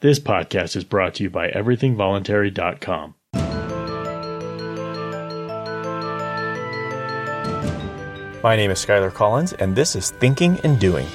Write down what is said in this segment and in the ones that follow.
This podcast is brought to you by everythingvoluntary.com. My name is Skyler Collins, and this is Thinking and Doing.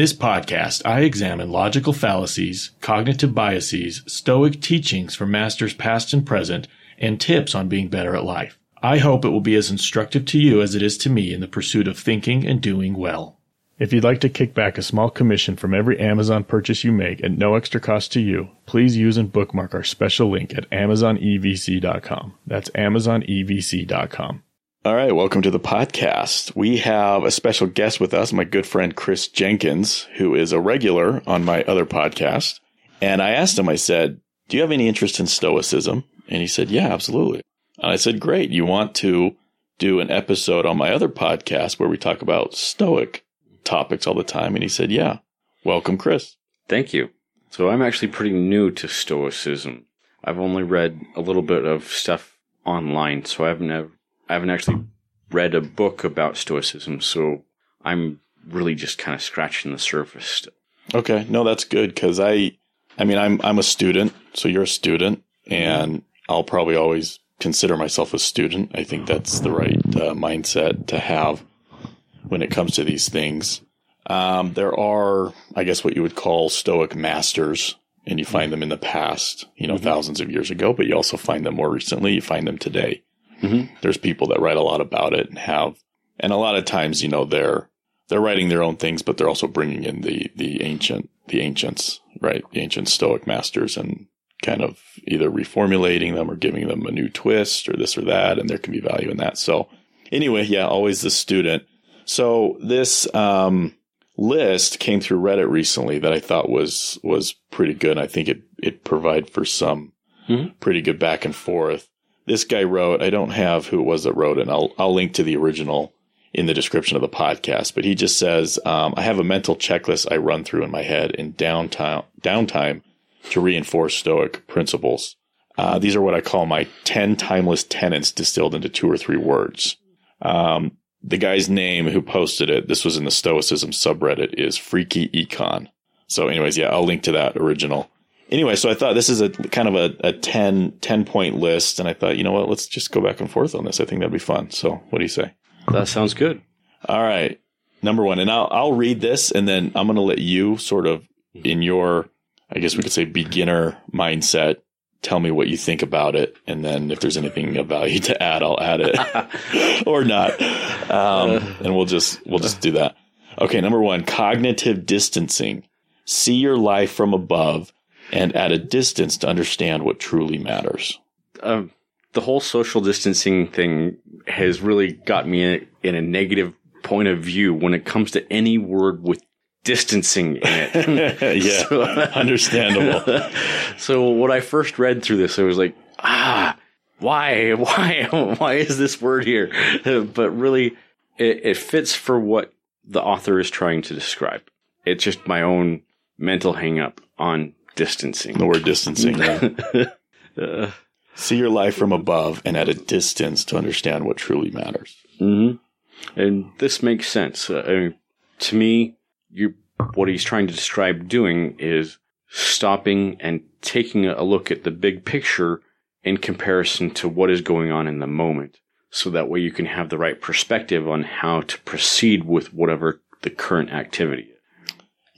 This podcast, I examine logical fallacies, cognitive biases, stoic teachings from masters past and present, and tips on being better at life. I hope it will be as instructive to you as it is to me in the pursuit of thinking and doing well. If you'd like to kick back a small commission from every Amazon purchase you make at no extra cost to you, please use and bookmark our special link at amazonevc.com. That's amazonevc.com. All right, welcome to the podcast. We have a special guest with us, my good friend Chris Jenkins, who is a regular on my other podcast. And I asked him, I said, Do you have any interest in Stoicism? And he said, Yeah, absolutely. And I said, Great. You want to do an episode on my other podcast where we talk about Stoic topics all the time? And he said, Yeah. Welcome, Chris. Thank you. So I'm actually pretty new to Stoicism. I've only read a little bit of stuff online, so I haven't ever, I haven't actually read a book about Stoicism. So I'm really just kind of scratching the surface. Okay, no, that's good because I, I mean, I'm I'm a student, so you're a student, and I'll probably always consider myself a student. I think that's the right uh, mindset to have when it comes to these things. Um, there are, I guess, what you would call Stoic masters, and you find them in the past, you know, thousands of years ago, but you also find them more recently. You find them today. Mhm. There's people that write a lot about it and have, and a lot of times, you know, they're they're writing their own things, but they're also bringing in the the ancient the ancients, right? The ancient Stoic masters, and kind of either reformulating them or giving them a new twist or this or that, and there can be value in that. So, anyway, yeah, always the student. So this um, list came through Reddit recently that I thought was was pretty good. I think it it provide for some Mhm. pretty good back and forth. This guy wrote. I don't have who it was that wrote it. And I'll I'll link to the original in the description of the podcast. But he just says, um, I have a mental checklist I run through in my head in downtime downtime to reinforce Stoic principles. Uh, these are what I call my 10 timeless tenets distilled into two or three words. Um, the guy's name who posted it, this was in the Stoicism subreddit, is Freaky Econ. So, anyways, yeah, I'll link to that original. Anyway, so I thought this is a kind of a, a 10, 10 point list. And I thought, you know what, let's just go back and forth on this. I think that'd be fun. So, what do you say? That sounds good. All right. Number one, and I'll, I'll read this and then I'm going to let you sort of in your, I guess we could say beginner mindset, tell me what you think about it. And then if there's anything of value to add, I'll add it or not. Um, and we'll just, we'll just do that. Okay. Number one, cognitive distancing. See your life from above and at a distance to understand what truly matters. Um, the whole social distancing thing has really got me in, in a negative point of view when it comes to any word with distancing in it. yeah. So- Understandable. so when I first read through this, I was like, ah, why, why, why is this word here? But really, it, it fits for what the author is trying to describe. It's just my own mental hang up on distancing. The word distancing. yeah. Uh, See your life from above and at a distance to understand what truly matters. hmm And this makes sense. Uh, I mean, to me, you what he's trying to describe doing is stopping and taking a look at the big picture in comparison to what is going on in the moment. So that way you can have the right perspective on how to proceed with whatever the current activity is.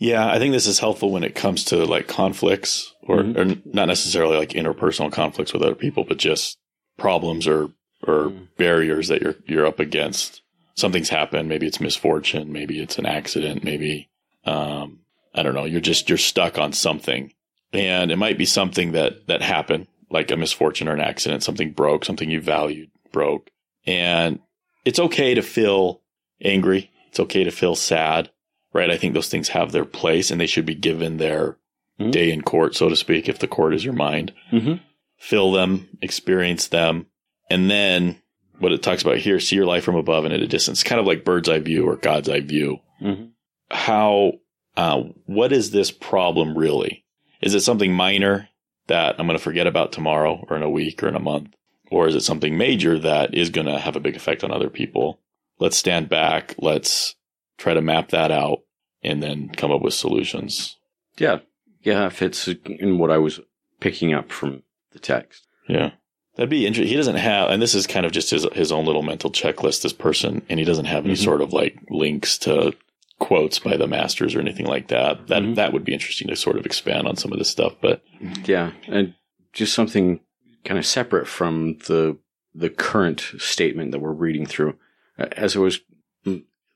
Yeah, I think this is helpful when it comes to like conflicts or, Mhm. or not necessarily like interpersonal conflicts with other people, but just problems or or Mm. barriers that you're you're up against. Something's happened, maybe it's misfortune, maybe it's an accident, maybe um I don't know, you're just you're stuck on something. And it might be something that that happened, like a misfortune or an accident, something broke, something you valued broke. And it's okay to feel angry. It's okay to feel sad right? I think those things have their place and they should be given their Mhm. day in court, so to speak, if the court is your mind. Mhm. feel them, experience them, and then what it talks about here, see your life from above and at a distance, kind of like bird's eye view or God's eye view. Mm-hmm. How, uh, what is this problem really? Is it something minor that I'm going to forget about tomorrow or in a week or in a month? Or is it something major that is going to have a big effect on other people? Let's stand back. Let's try to map that out and then come up with solutions. Yeah. Yeah, it fits in what I was picking up from the text. Yeah. That'd be interesting. He doesn't have, and this is kind of just his his own little mental checklist. This person, and he doesn't have any Mhm. sort of like links to quotes by the masters or anything like that. That Mhm. that would be interesting to sort of expand on some of this stuff. But Yeah, and just something kind of separate from the the current statement that we're reading through. As I was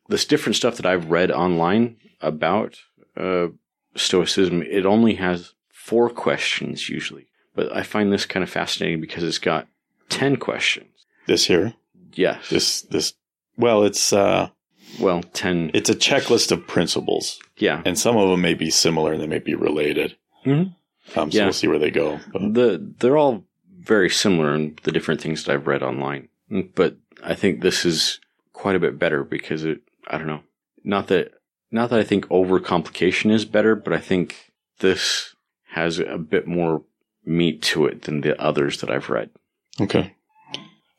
this different stuff that I've read online about uh, Stoicism, it only has four questions usually, but I find this kind of fascinating because it's got ten questions. this here, Yes, this this, well, it's uh, well, ten. it's a checklist of principles, yeah, and some of them may be similar and they may be related. Mhm. Um, so Yeah. we'll see where they go. But the they're all very similar in the different things that I've read online. But I think this is quite a bit better because it I don't know. Not that not that I think overcomplication is better, but I think this has a bit more meat to it than the others that I've read. Okay.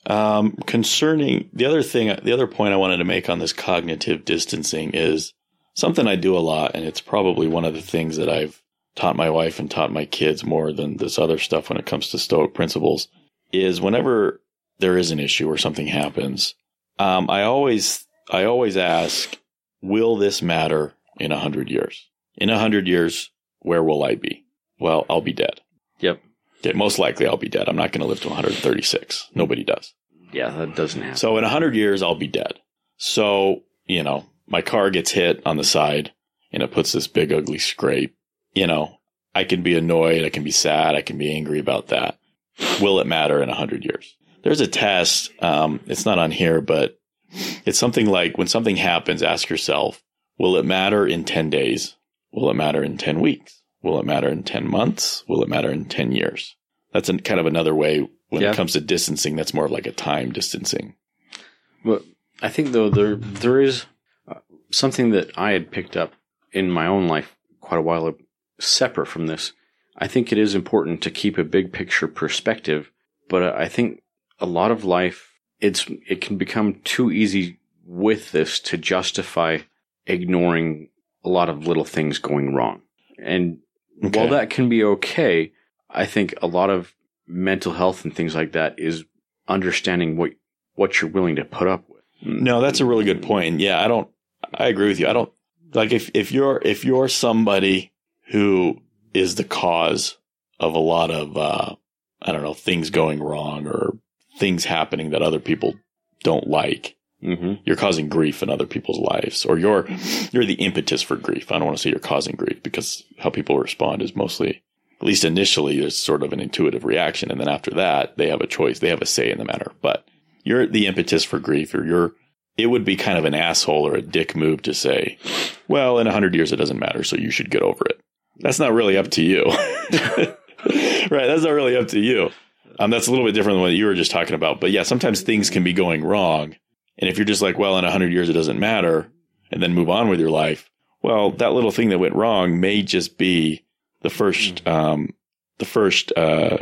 Um, concerning the other thing, the other point I wanted to make on this cognitive distancing is something I do a lot, and it's probably one of the things that I've taught my wife and taught my kids more than this other stuff when it comes to Stoic principles. Is whenever there is an issue or something happens, um, I always I always ask, will this matter in a hundred years? In a hundred years, where will I be? Well, I'll be dead. Yep. Okay, most likely I'll be dead. I'm not going to live to 136. Nobody does. Yeah, that doesn't happen. So in 100 years, I'll be dead. So, you know, my car gets hit on the side and it puts this big ugly scrape. You know, I can be annoyed. I can be sad. I can be angry about that. Will it matter in 100 years? There's a test. Um, it's not on here, but it's something like when something happens, ask yourself, will it matter in 10 days? Will it matter in 10 weeks? Will it matter in 10 months? Will it matter in 10 years? That's an, kind of another way when Yeah. it comes to distancing. That's more of like a time distancing. But I think though there there is uh, something that I had picked up in my own life quite a while separate from this. I think it is important to keep a big picture perspective, but I think a lot of life it's it can become too easy with this to justify ignoring a lot of little things going wrong. And Okay. while that can be okay, I think a lot of mental health and things like that is understanding what what you're willing to put up with. No, that's a really good point. Yeah, I don't, I agree with you. I don't like if, if you're, if you're somebody who is the cause of a lot of, uh, I don't know, things going wrong or things happening that other people don't like, hmm you're causing grief in other people's lives or you're, you're the impetus for grief. I don't want to say you're causing grief because how people respond is mostly, at least initially, there's sort of an intuitive reaction. And then after that, they have a choice. They have a say in the matter, but you're the impetus for grief or you're, it would be kind of an asshole or a dick move to say, well, in a hundred years, it doesn't matter. So you should get over it. That's not really up to you. right. That's not really up to you. Um, that's a little bit different than what you were just talking about. But yeah, sometimes things can be going wrong. And if you're just like, well, in a hundred years, it doesn't matter and then move on with your life. Well, that little thing that went wrong may just be the first, um, the first, uh,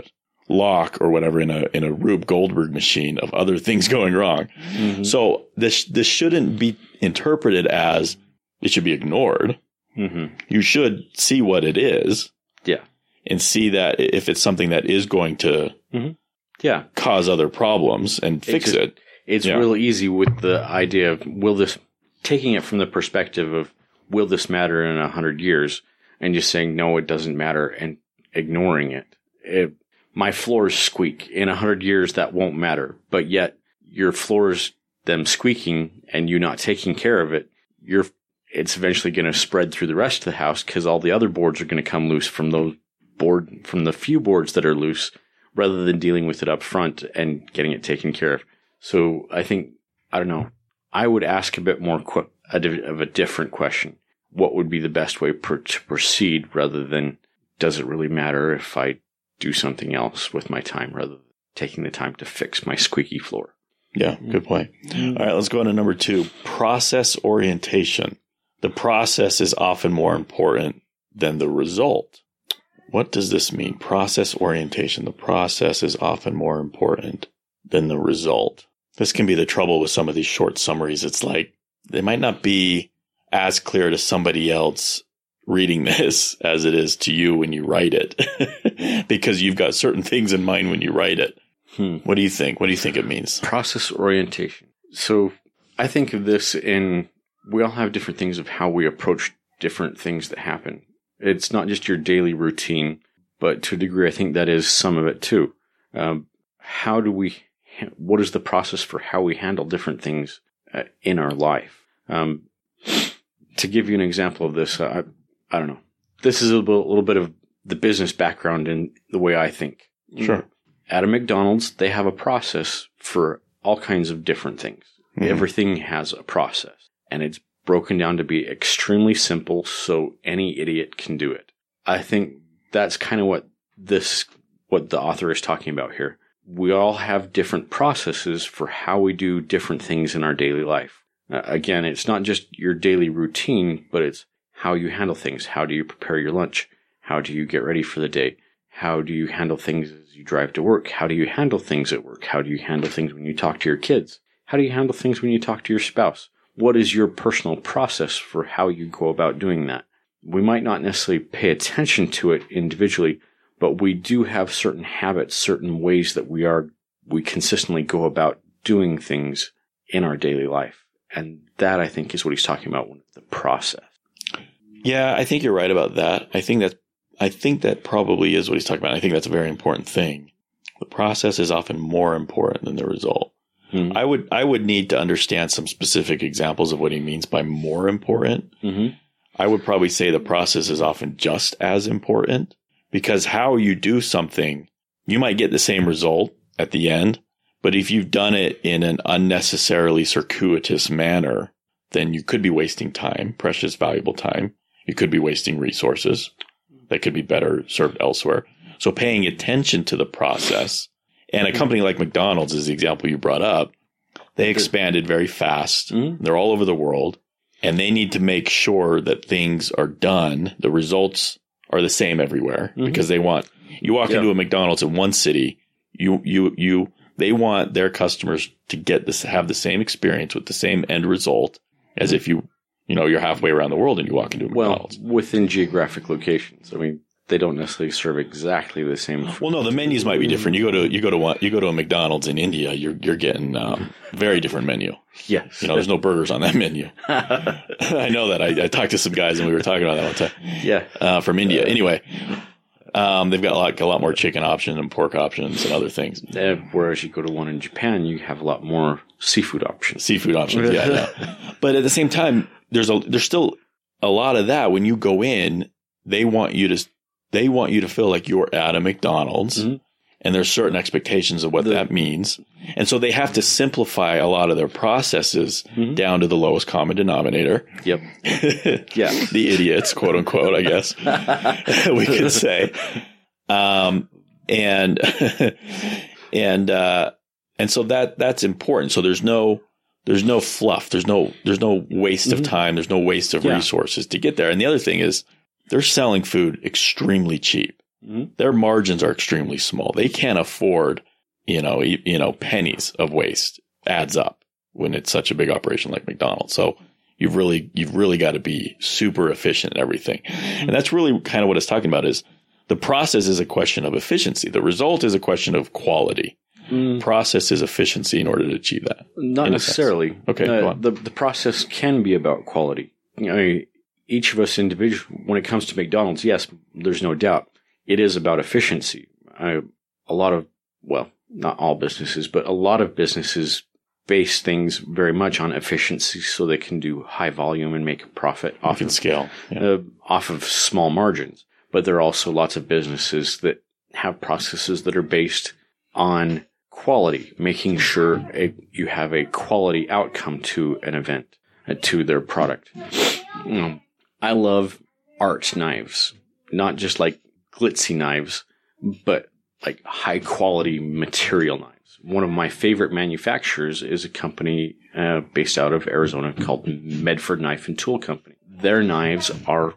lock or whatever in a, in a Rube Goldberg machine of other things going wrong. Mm-hmm. So this, this shouldn't be interpreted as it should be ignored. hmm You should see what it is. Yeah. And see that if it's something that is going to Mm-hmm. Yeah, cause other problems and fix just- it. it's Yeah. real easy with the idea of will this taking it from the perspective of will this matter in a hundred years, and just saying no, it doesn't matter, and ignoring it. If my floors squeak in a hundred years, that won't matter, but yet your floors them squeaking and you not taking care of it, you're it's eventually going to spread through the rest of the house because all the other boards are going to come loose from those board from the few boards that are loose rather than dealing with it up front and getting it taken care of. So I think I don't know. I would ask a bit more qu- a di- of a different question. What would be the best way per- to proceed rather than does it really matter if I do something else with my time rather than taking the time to fix my squeaky floor. Yeah, good point. Mm-hmm. All right, let's go on to number two process orientation. The process is often more important than the result. What does this mean? Process orientation. The process is often more important than the result. This can be the trouble with some of these short summaries. It's like they might not be as clear to somebody else reading this as it is to you when you write it because you've got certain things in mind when you write it. Hmm. What do you think? What do you think it means? Process orientation. So I think of this in we all have different things of how we approach different things that happen. It's not just your daily routine, but to a degree, I think that is some of it too. Um, how do we, what is the process for how we handle different things uh, in our life? Um, to give you an example of this, uh, I, I don't know. This is a little, little bit of the business background and the way I think. Sure. At a McDonald's, they have a process for all kinds of different things. Mhm. Everything has a process and it's broken down to be extremely simple so any idiot can do it. I think that's kind of what this, what the author is talking about here. We all have different processes for how we do different things in our daily life. Uh, again, it's not just your daily routine, but it's how you handle things. How do you prepare your lunch? How do you get ready for the day? How do you handle things as you drive to work? How do you handle things at work? How do you handle things when you talk to your kids? How do you handle things when you talk to your spouse? What is your personal process for how you go about doing that? We might not necessarily pay attention to it individually, but we do have certain habits, certain ways that we are, we consistently go about doing things in our daily life. And that I think is what he's talking about the process. Yeah, I think you're right about that. I think that I think that probably is what he's talking about. I think that's a very important thing. The process is often more important than the result. Mhm. I would I would need to understand some specific examples of what he means by more important. Mm-hmm. I would probably say the process is often just as important because how you do something, you might get the same result at the end, but if you've done it in an unnecessarily circuitous manner, then you could be wasting time, precious, valuable time. You could be wasting resources that could be better served elsewhere. So paying attention to the process and a company like McDonald's is the example you brought up. They expanded very fast. Mhm. They're all over the world and they need to make sure that things are done. The results are the same everywhere Mhm. because they want you walk Yeah. into a McDonald's in one city, you you you they want their customers to get this have the same experience with the same end result as if you you know you're halfway around the world and you walk into a Well, McDonald's. within geographic locations. I mean, they don't necessarily serve exactly the same. Well, no, the menus might be different. You go to you go to one, you go to a McDonald's in India, you're you're getting um, very different menu. Yes. You know, there's no burgers on that menu. I know that. I, I talked to some guys and we were talking about that one time yeah. uh, from India. Anyway, um, they've got a lot, a lot more chicken options and pork options and other things, Uh, whereas you go to one in Japan, you have a lot more seafood options. seafood options. Yeah, yeah. But at the same time, there's a there's still a lot of that. When you go in, they want you to they want you to feel like you're at a McDonald's. Mhm. And there's certain expectations of what The- that means. And so they have to simplify a lot of their processes Mhm. down to the lowest common denominator. Yep. Yeah. the idiots, quote unquote, I guess we could say. Um, and, and, uh, and so that, that's important. So there's no, there's no fluff. There's no, there's no waste of Mhm. time. There's no waste of Yeah. resources to get there. And the other thing is they're selling food extremely cheap. Mhm. Their margins are extremely small. They can't afford, you know, you, you know, pennies of waste adds up when it's such a big operation like McDonald's. So you've really, you've really got to be super efficient in everything. And that's really kind of what it's talking about is the process is a question of efficiency. The result is a question of quality. Mm, Process is efficiency in order to achieve that. not necessarily. Okay, Uh, go on. the the process can be about quality. You know, each of us individually, when it comes to McDonald's, yes, there's no doubt it is about efficiency. I, a lot of, well, not all businesses, but a lot of businesses base things very much on efficiency so they can do high volume and make a profit Off off of scale. Yeah. uh, off of small margins. But there are also lots of businesses that have processes that are based on quality, making sure a, you have a quality outcome to an event, uh, to their product. You know, I love art knives, not just like glitzy knives, but like high quality material knives. One of my favorite manufacturers is a company uh, based out of Arizona called Medford Knife and Tool Company. Their knives are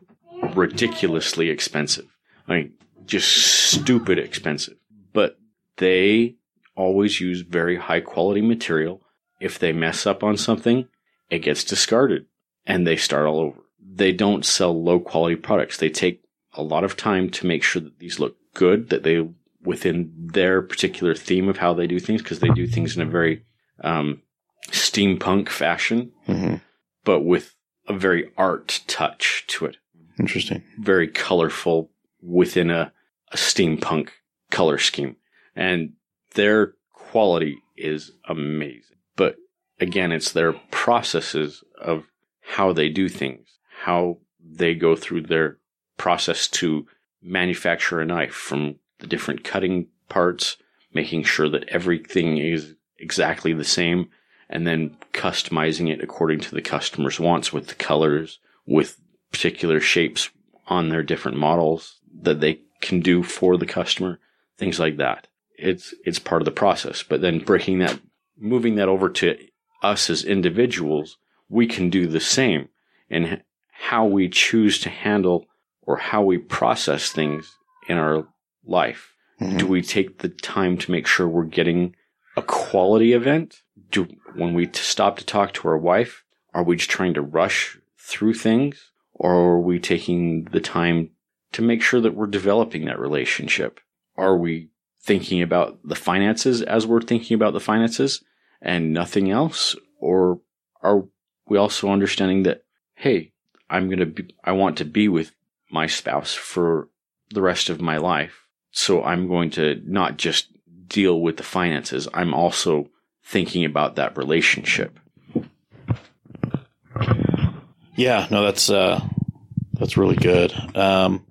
ridiculously expensive. I mean, just stupid expensive. But they always use very high quality material. If they mess up on something, it gets discarded and they start all over. They don't sell low quality products. They take a lot of time to make sure that these look good, that they within their particular theme of how they do things, because they do things in a very um, steampunk fashion, Mm-hmm. but with a very art touch to it. Interesting. Very colorful within a, a steampunk color scheme. And their quality is amazing. But again, it's their processes of how they do things, how they go through their process to manufacture a knife from the different cutting parts, making sure that everything is exactly the same, and then customizing it according to the customer's wants with the colors, with particular shapes on their different models that they can do for the customer, things like that. It's it's part of the process. But then breaking that moving that over to us as individuals, we can do the same in how we choose to handle or how we process things in our life. Mhm. Do we take the time to make sure we're getting a quality event? Do when we t- stop to talk to our wife, are we just trying to rush through things, or are we taking the time to make sure that we're developing that relationship? Are we thinking about the finances as we're thinking about the finances and nothing else, or are we also understanding that hey, I'm gonna be, I want to be with my spouse for the rest of my life. So I'm going to not just deal with the finances. I'm also thinking about that relationship. Yeah, no, that's uh, that's really good. Um,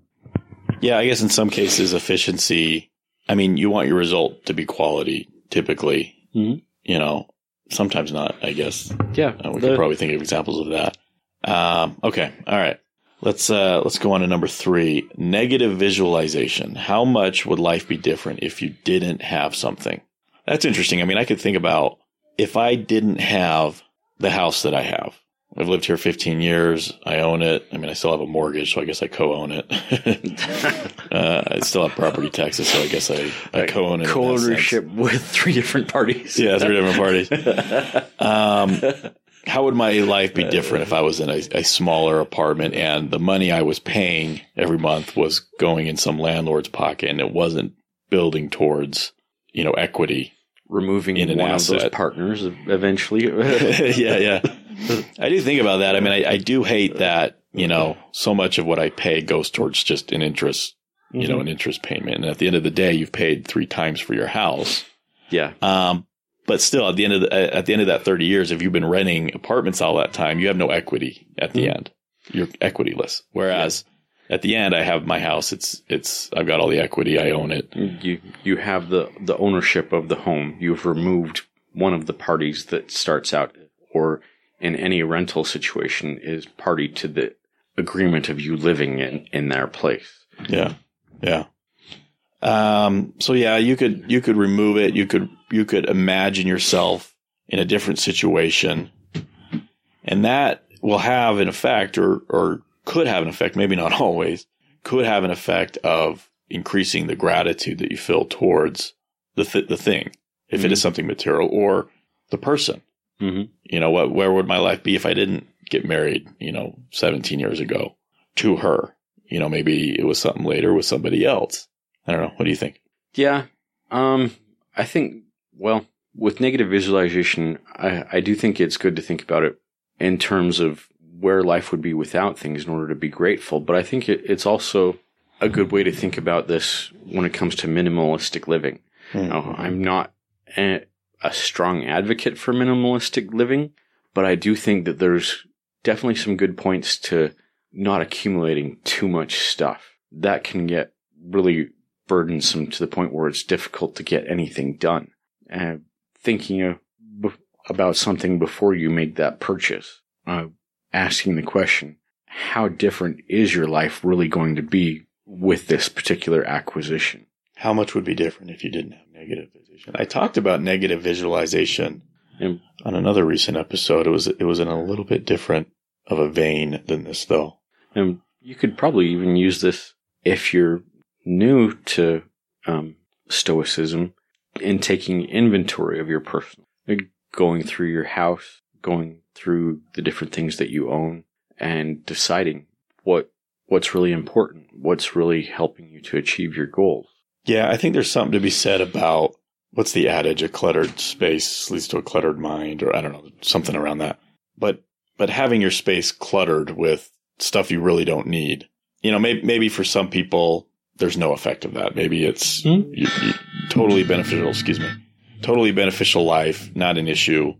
yeah, I guess in some cases, efficiency. I mean, you want your result to be quality, typically. Mhm. You know, sometimes not. I guess Yeah. Uh, we the- could probably think of examples of that. Um, okay, all right. Let's uh, let's go on to number three: negative visualization. How much would life be different if you didn't have something? That's interesting. I mean, I could think about if I didn't have the house that I have. I've lived here 15 years. I own it. I mean, I still have a mortgage, so I guess I co-own it. uh, I still have property taxes, so I guess I, I co-own it. in that sense. co-ownership with three different parties. Yeah, three different parties. Um, how would my life be different if I was in a, a smaller apartment and the money I was paying every month was going in some landlord's pocket and it wasn't building towards, you know, equity? Removing In one of those partners eventually. yeah, yeah. I do think about that. I mean, I, I do hate that, you know, so much of what I pay goes towards just an interest, you know, an interest payment. And at the end of the day, you've paid three times for your house. yeah. Um, but still, at the end of the, at the end of that thirty years, if you've been renting apartments all that time, you have no equity at the end. You're equityless. Whereas at the end, I have my house. It's it's I've got all the equity. I own it. You you have the the ownership of the home. You've removed one of the parties that starts out or in any rental situation is party to the agreement of you living in in their place. Yeah, yeah. Um. So yeah, you could you could remove it. You could you could imagine yourself in a different situation, and that will have an effect, or or could have an effect. Maybe not always. Could have an effect of increasing the gratitude that you feel towards the th- the thing, if it is something material, or the person. Mm-hmm. You know what? Where would my life be if I didn't get married? You know, seventeen years ago to her. You know, maybe it was something later with somebody else. I don't know. What do you think? Yeah. Um, I think, well, with negative visualization, I, I do think it's good to think about it in terms of where life would be without things in order to be grateful. But I think it, it's also a good way to think about this when it comes to minimalistic living. Now, mm-hmm. I'm not a, a strong advocate for minimalistic living, but I do think that there's definitely some good points to not accumulating too much stuff. That can get really burdensome to the point where it's difficult to get anything done. And thinking of, b- about something before you make that purchase, uh, asking the question, how different is your life really going to be with this particular acquisition? How much would be different if you didn't have negative vision? I talked about negative visualization And on another recent episode. It was it was in a little bit different of a vein than this, though. And you could probably even use this if you're new to um, Stoicism in taking inventory of your personal, going through your house, going through the different things that you own, and deciding what what's really important, what's really helping you to achieve your goals. Yeah, I think there's something to be said about what's the adage? A cluttered space leads to a cluttered mind, or I don't know, something around that. But but having your space cluttered with stuff you really don't need, you know, maybe maybe for some people there's no effect of that. Maybe it's Hmm. you, you, totally beneficial. Excuse me, totally beneficial life, not an issue.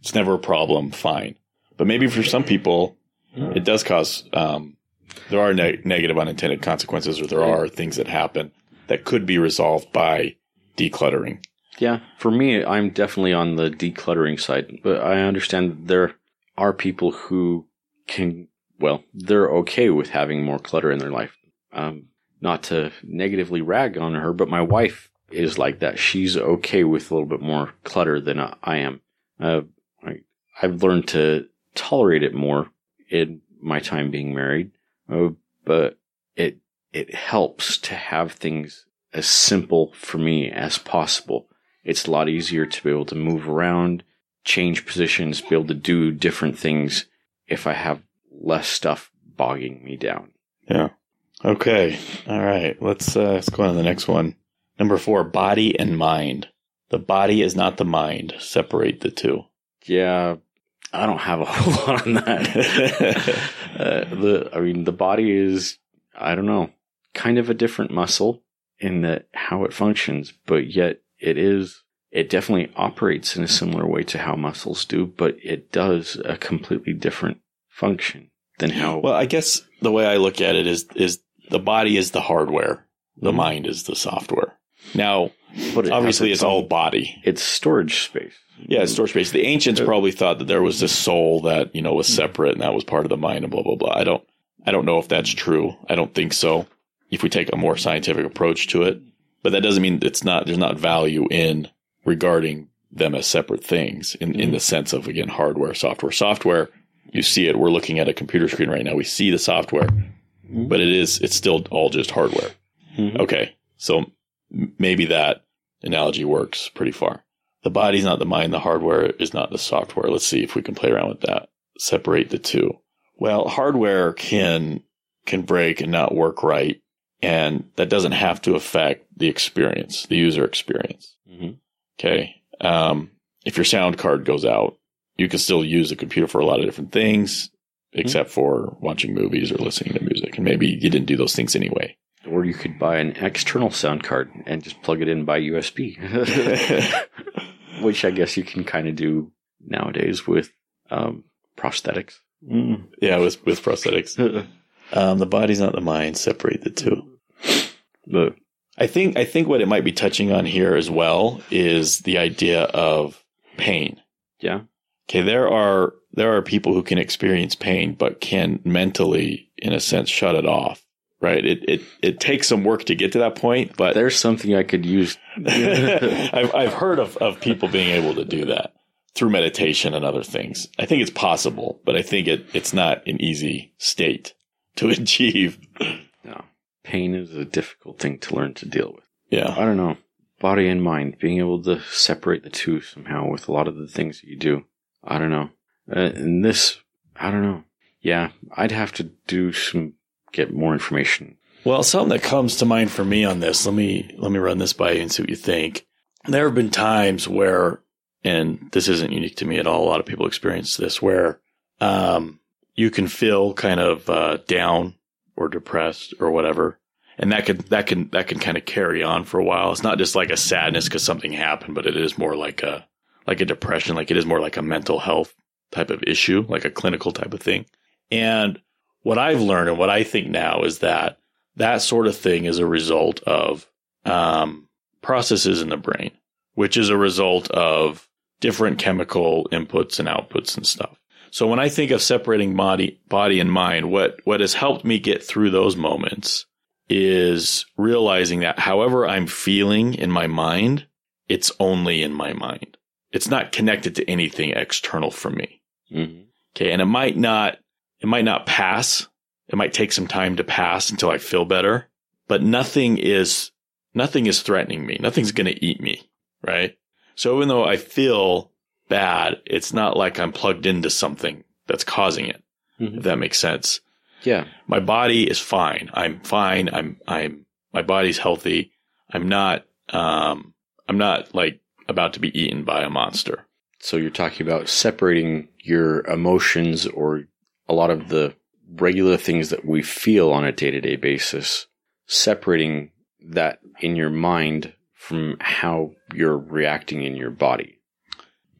It's never a problem. Fine, but maybe for some people it does cause um, there are ne- negative unintended consequences or there are things that happen that could be resolved by decluttering Yeah, for me, I'm definitely on the decluttering side, but I understand there are people who can, well, they're okay with having more clutter in their life. Um, not to negatively rag on her, but my wife is like that. She's okay with a little bit more clutter than I am. Uh, I, I've learned to tolerate it more in my time being married, uh, but it it helps to have things as simple for me as possible. It's a lot easier to be able to move around, change positions, be able to do different things if I have less stuff bogging me down. yeah okay. All right. Let's uh, let's go on to the next one. Number four body and mind. The body is not the mind. Separate the two. Yeah, I don't have a whole lot on that. uh, the, I mean, the body is, I don't know, kind of a different muscle in that how it functions, but yet it is, it definitely operates in a similar way to how muscles do, but it does a completely different function than how. well i guess the way i look at it is is the body is the hardware the Mhm. mind is the software now it obviously it's all body it's storage space. Yeah, it's storage space. The ancients uh, probably thought that there was this soul that you know was mm-hmm. separate and that was part of the mind and blah blah blah. I don't, I don't know if that's mm-hmm. true. I don't think so. If we take a more scientific approach to it, but that doesn't mean it's not. There's not value in regarding them as separate things in in the mm-hmm. sense of again hardware, software. Software, you see it. We're looking at a computer screen right now. We see the software, but it is it's still all just hardware. Mhm. Okay, so m- maybe that analogy works pretty far. The body's not the mind, the hardware is not the software. Let's see if we can play around with that. Separate the two. Well, hardware can can break and not work right, and that doesn't have to affect the experience, the user experience. Mhm. Okay. Um, if your sound card goes out, you can still use the computer for a lot of different things, except for watching movies or listening to music. And maybe you didn't do those things anyway. Or you could buy an external sound card and just plug it in by USB. Which I guess you can kind of do nowadays with um, prosthetics. Yeah, with with prosthetics. Um, the body's not the mind. Separate the two. But I think I think what it might be touching on here as well is the idea of pain. yeah, Okay, there are there are people who can experience pain but can mentally, in a sense, shut it off. Right? It it it takes some work to get to that point, but there's something I could use. I've I've heard of, of people being able to do that through meditation and other things. I think it's possible, but I think it it's not an easy state to achieve. No, pain is a difficult thing to learn to deal with. Yeah. I don't know. Body and mind, being able to separate the two somehow with a lot of the things that you do. I don't know. Uh, and this, I don't know. Yeah, I'd have to do some, get more information. Well, something that comes to mind for me on this, let me let me run this by you and see what you think. There have been times where, and this isn't unique to me at all. A lot of people experience this, where um, you can feel kind of uh, down or depressed or whatever, and that can that can that can kind of carry on for a while. It's not just like a sadness because something happened, but it is more like a like a depression. Like it is more like a mental health type of issue, like a clinical type of thing. And what I've learned and what I think now is that that sort of thing is a result of um, processes in the brain, which is a result of different chemical inputs and outputs and stuff. So when I think of separating body, body and mind, what, what has helped me get through those moments is realizing that however I'm feeling in my mind, it's only in my mind. It's not connected to anything external from me. hmm Okay. And it might not, it might not pass. It might take some time to pass until I feel better, but nothing is, nothing is threatening me. Nothing's going to eat me. Right. So even though I feel bad, it's not like I'm plugged into something that's causing it. Mhm. If that makes sense. Yeah. My body is fine. I'm fine. I'm, I'm, my body's healthy. I'm not, um, I'm not like about to be eaten by a monster. So you're talking about separating your emotions or a lot of the regular things that we feel on a day to day basis, separating that in your mind from how you're reacting in your body.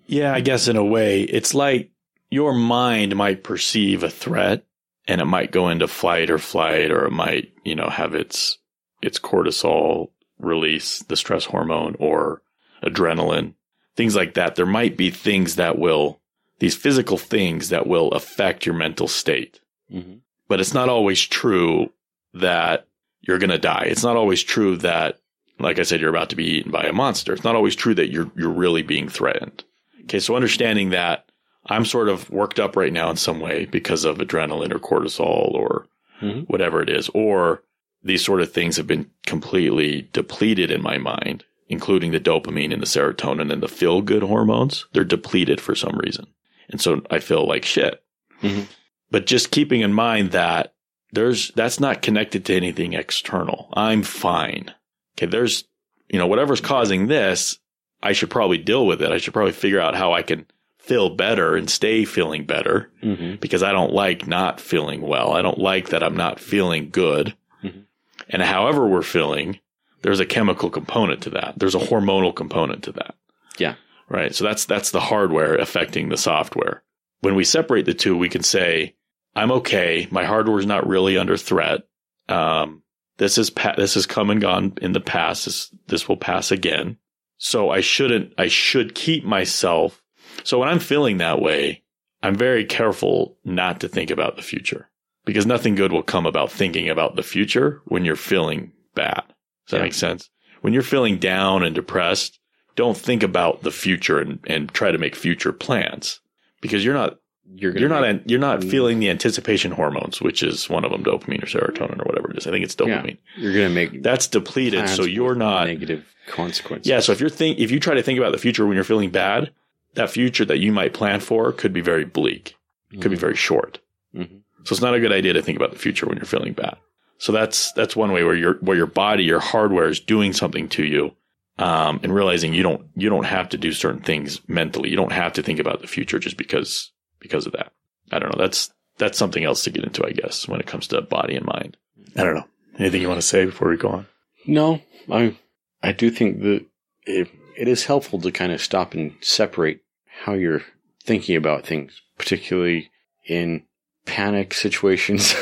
Yeah, I guess in a way, it's like your mind might perceive a threat and it might go into flight or flight, or it might, you know, have its, its cortisol release, the stress hormone or adrenaline, things like that. There might be things that will, these physical things that will affect your mental state. Mm-hmm. but it's not always true that you're going to die. It's not always true that, like I said, you're about to be eaten by a monster. It's not always true that you're, you're really being threatened. Okay. So understanding that I'm sort of worked up right now in some way because of adrenaline or cortisol or Mhm. whatever it is, or these sort of things have been completely depleted in my mind, including the dopamine and the serotonin and the feel good hormones. They're depleted for some reason. And so I feel like shit Mhm. but just keeping in mind that there's that's not connected to anything external. I'm fine. Okay, there's you know whatever's causing this, I should probably deal with it. I should probably figure out how I can feel better and stay feeling better Mm-hmm. because I don't like not feeling well. I don't like that I'm not feeling good. Mhm. And however we're feeling, there's a chemical component to that. There's a hormonal component to that. Yeah. Right. So that's that's the hardware affecting the software. When we separate the two, we can say, I'm okay. My hardware is not really under threat. Um, this is pa- this has come and gone in the past. This this will pass again. So I shouldn't. I should keep myself. So when I'm feeling that way, I'm very careful not to think about the future because nothing good will come about thinking about the future when you're feeling bad. Does that Yeah. make sense? When you're feeling down and depressed, don't think about the future and, and try to make future plans because you're not You're gonna you're not you're not feeling the anticipation hormones, which is one of them, dopamine or serotonin or whatever it is. I think it's dopamine. you're going to make That's depleted, so you're not. negative consequences. Yeah, so if you're think if you try to think about the future when you're feeling bad, that future that you might plan for could be very bleak, could be very short. Mhm. So it's not a good idea to think about the future when you're feeling bad. So that's that's one way where your where your body, your hardware is doing something to you, um, and realizing you don't you don't have to do certain things mentally. You don't have to think about the future just because because of that. I don't know. That's that's something else to get into, I guess, when it comes to body and mind. I don't know. Anything you want to say before we go on? No, I I do think that it, it is helpful to kind of stop and separate how you're thinking about things, particularly in panic situations.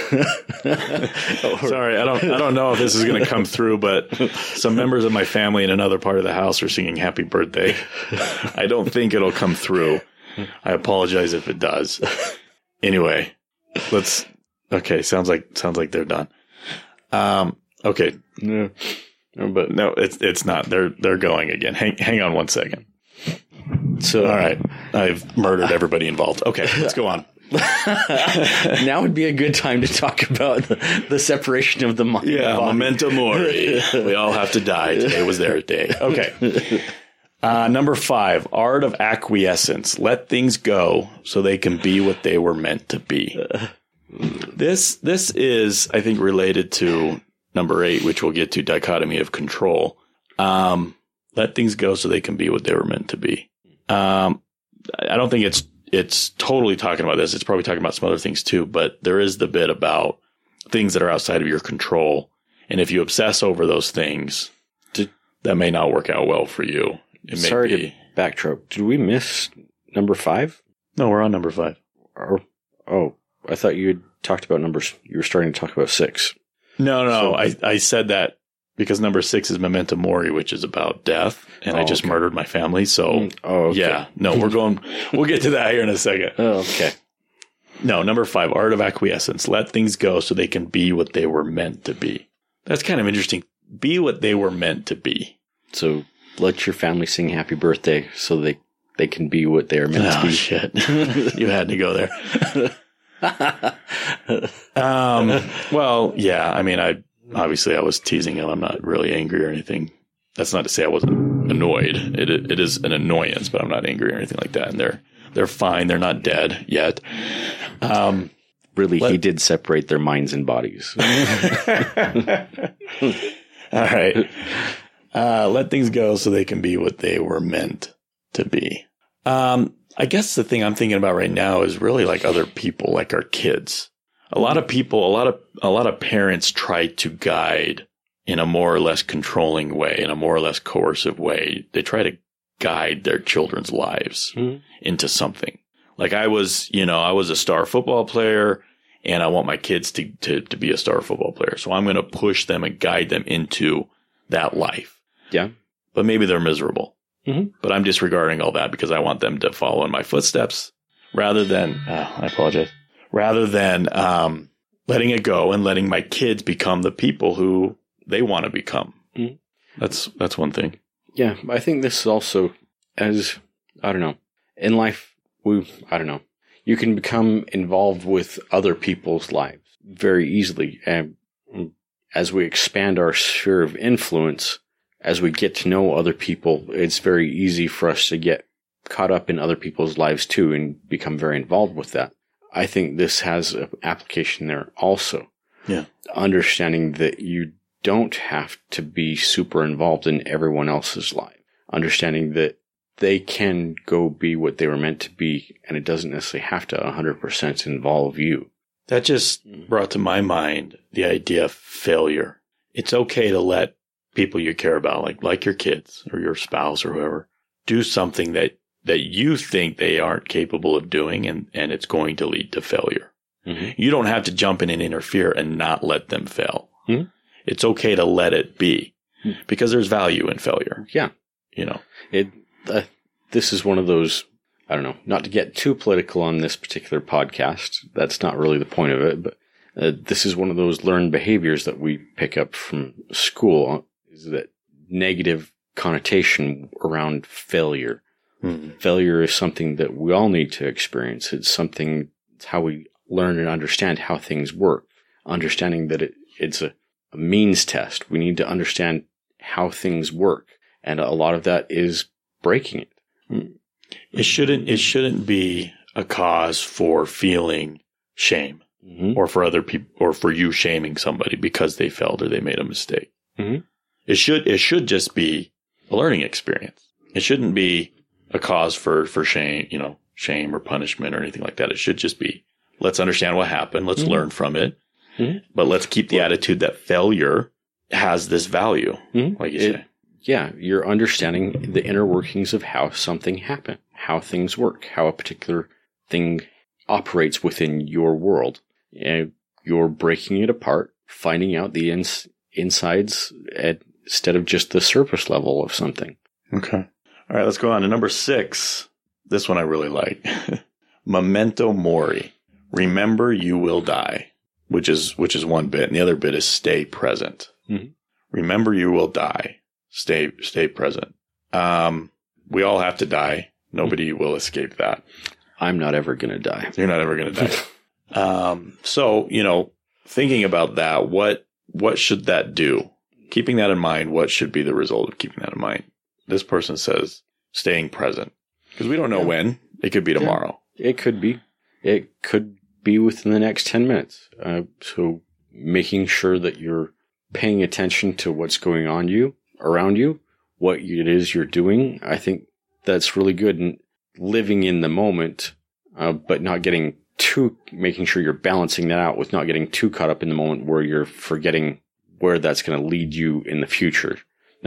Sorry, I don't I don't know if this is going to come through, but some members of my family in another part of the house are singing happy birthday. I don't think it'll come through. I apologize if it does. Anyway, let's okay, sounds like sounds like they're done. Um okay, no, no, but no, it's it's not. They're they're going again. Hang hang on one second. so All right. I've murdered everybody involved. Okay, let's go on. now would be a good time to talk about the, the separation of the mind. Yeah, body. memento mori. we all have to die. Today was their day. Okay. Uh, number five, art of acquiescence. Let things go so they can be what they were meant to be. This this is, I think, related to number eight, which we'll get to dichotomy of control. Um, let things go so they can be what they were meant to be. Um, I don't think it's it's totally talking about this. It's probably talking about some other things too, but there is the bit about things that are outside of your control. And if you obsess over those things, Did- that may not work out well for you. It may Sorry be. to backtrack. Did we miss number five? No, we're on number five. Or oh, I thought you had talked about numbers. You were starting to talk about six. No, no, So- I, I said that because number six is memento mori, which is about death. And I Oh, just okay. murdered my family. So Oh, okay. yeah, no, we're going, we'll get to that here in a second. Oh, okay. No, number five, art of acquiescence. Let things go so they can be what they were meant to be. That's kind of interesting. Be what they were meant to be. So let your family sing happy birthday so they, they can be what they're meant to Oh be. shit! you had to go there. um, well, yeah. I mean, I obviously I was teasing him. I'm not really angry or anything. That's not to say I wasn't annoyed. It it is an annoyance, but I'm not angry or anything like that. And they're they're fine. They're not dead yet. Um, Really, he did separate their minds and bodies. all right. Uh, let things go so they can be what they were meant to be. Um, I guess the thing I'm thinking about right now is really like other people, like our kids. A lot of people, a lot of, a lot of parents try to guide in a more or less controlling way, in a more or less coercive way. They try to guide their children's lives Mhm. into something. Like I was, you know, I was a star football player and I want my kids to, to, to be a star football player. So I'm going to push them and guide them into that life. Yeah. But maybe they're miserable. Mhm. But I'm disregarding all that because I want them to follow in my footsteps rather than, uh, I apologize, rather than, um, letting it go and letting my kids become the people who they want to become. Mhm. That's, that's one thing. Yeah, I think this is also as I don't know in life. We I don't know. You can become involved with other people's lives very easily, and as we expand our sphere of influence, as we get to know other people, it's very easy for us to get caught up in other people's lives too and become very involved with that. I think this has an application there also. Yeah. Understanding that you don't have to be super involved in everyone else's life. Understanding that they can go be what they were meant to be and it doesn't necessarily have to 100% involve you. That just mm-hmm. brought to my mind the idea of failure. It's okay to let people you care about, like, like your kids or your spouse or whoever, do something that, that you think they aren't capable of doing and, and it's going to lead to failure. Mhm. You don't have to jump in and interfere and not let them fail. Mhm. It's okay to let it be Mhm. because there's value in failure. Yeah. You know, It, uh, this is one of those, I don't know, not to get too political on this particular podcast. That's not really the point of it, but uh, this is one of those learned behaviors that we pick up from school is that negative connotation around failure. Failure is something that we all need to experience. It's something, it's how we learn and understand how things work. Understanding that it, it's a, a means test. We need to understand how things work. And a lot of that is breaking it. it shouldn't, it shouldn't be a cause for feeling shame. Mm-hmm. or for other people or for you shaming somebody because they failed or they made a mistake. Mhm. It should it should just be a learning experience. It shouldn't be a cause for for shame, you know, shame or punishment or anything like that. It should just be let's understand what happened, let's Mhm. learn from it, Mhm. but let's keep the attitude that failure has this value, Mhm. like you It- say. Yeah, you're understanding the inner workings of how something happened, how things work, how a particular thing operates within your world. And you're breaking it apart, finding out the ins- insides at, instead of just the surface level of something. Okay. All right, let's go on to number six. This one I really like. Memento mori. Remember you will die, which is, which is one bit. And the other bit is stay present. Mhm. Remember you will die. Stay, stay present. Um, we all have to die. Nobody will escape that. I'm not ever going to die. You're not ever going to die. um, so, you know, thinking about that, what, what should that do? Keeping that in mind, what should be the result of keeping that in mind? This person says staying present because we don't know Yeah. when it could be Yeah. tomorrow. It could be. It could be within the next 10 minutes. Uh, so making sure that you're paying attention to what's going on you, around you, what it is you're doing. I think that's really good and living in the moment, uh, but not getting too, making sure you're balancing that out with not getting too caught up in the moment where you're forgetting where that's going to lead you in the future.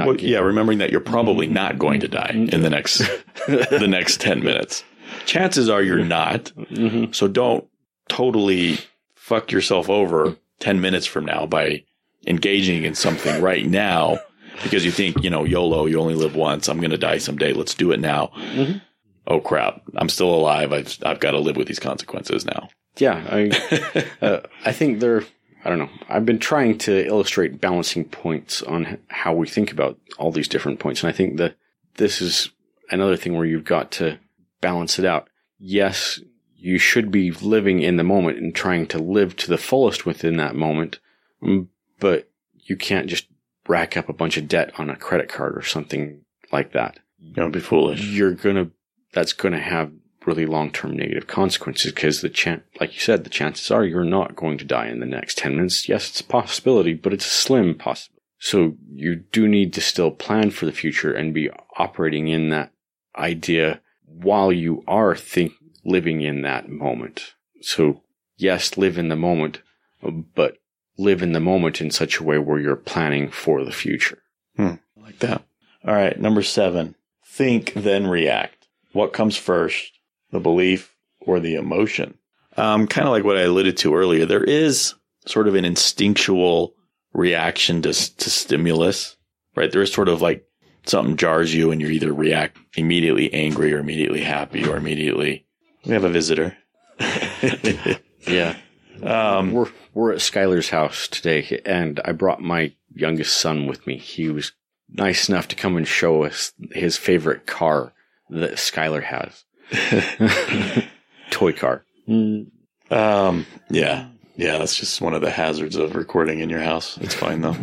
Well, yeah, remembering that you're probably not going to die in the next the next 10 minutes. Chances are you're not. Mhm. So don't totally fuck yourself over 10 minutes from now by engaging in something right now because you think, you know, YOLO, you only live once. I'm going to die someday. Let's do it now. Mhm. Oh crap. I'm still alive. I've, I've got to live with these consequences now. Yeah. I, uh, I think there I don't know. I've been trying to illustrate balancing points on how we think about all these different points. And I think that this is another thing where you've got to balance it out. Yes, you should be living in the moment and trying to live to the fullest within that moment, mm, but you can't just rack up a bunch of debt on a credit card or something like that. Don't be foolish. You're gonna, that's gonna have really long-term negative consequences because the chance, like you said, the chances are you're not going to die in the next 10 minutes. Yes, it's a possibility, but it's a slim possibility. So you do need to still plan for the future and be operating in that idea while you are think living in that moment. So yes, live in the moment, but live in the moment in such a way where you're planning for the future. Hmm. Like that. All right. Number seven, think, then react. What comes first, the belief or the emotion? Um, kind of like what I alluded to earlier. There is sort of an instinctual reaction to, to stimulus, right? There is sort of like something jars you and you either react immediately angry or immediately happy or immediately. We have a visitor. yeah. Um, we're, we're at Skyler's house today and I brought my youngest son with me. He was nice enough to come and show us his favorite car that Skyler has. Toy car. Um, yeah. Yeah, that's just one of the hazards of recording in your house. It's fine though.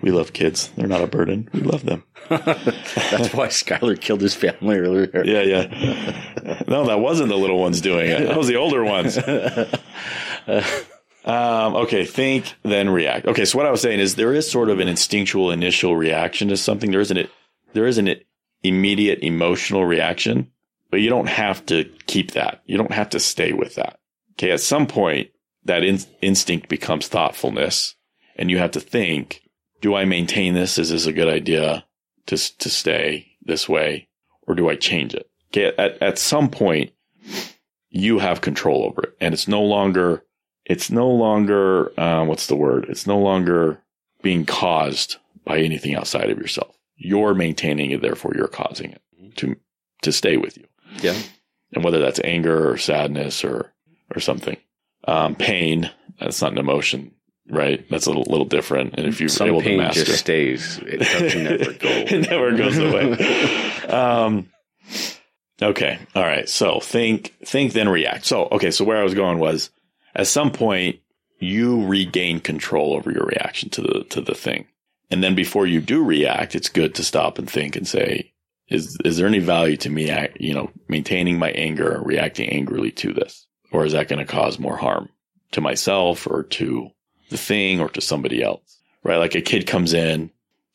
we love kids. They're not a burden. We love them. That's why Skyler killed his family earlier. Yeah, yeah. No, that wasn't the little ones doing it. That was the older ones. Um, okay, think, then react. Okay, so what I was saying is there is sort of an instinctual initial reaction to something. There isn't it. There isn't an immediate emotional reaction, but you don't have to keep that. You don't have to stay with that. Okay, at some point, that in- instinct becomes thoughtfulness, and you have to think: Do I maintain this? Is this a good idea to to stay this way, or do I change it? Okay, at at some point, you have control over it, and it's no longer it's no longer uh, what's the word? It's no longer being caused by anything outside of yourself. You're maintaining it, therefore you're causing it to to stay with you. Yeah. And whether that's anger or sadness or or something, um, pain. That's not an emotion, right? That's a little, little different. And if you're Some able pain to master, just stays. It never go. it never goes away. um, okay. All right. So think, think, then react. So, okay. So where I was going was at some point you regain control over your reaction to the, to the thing. And then before you do react, it's good to stop and think and say, is, is there any value to me, you know, maintaining my anger or reacting angrily to this? Or is that going to cause more harm to myself or to the thing or to somebody else? Right? Like a kid comes in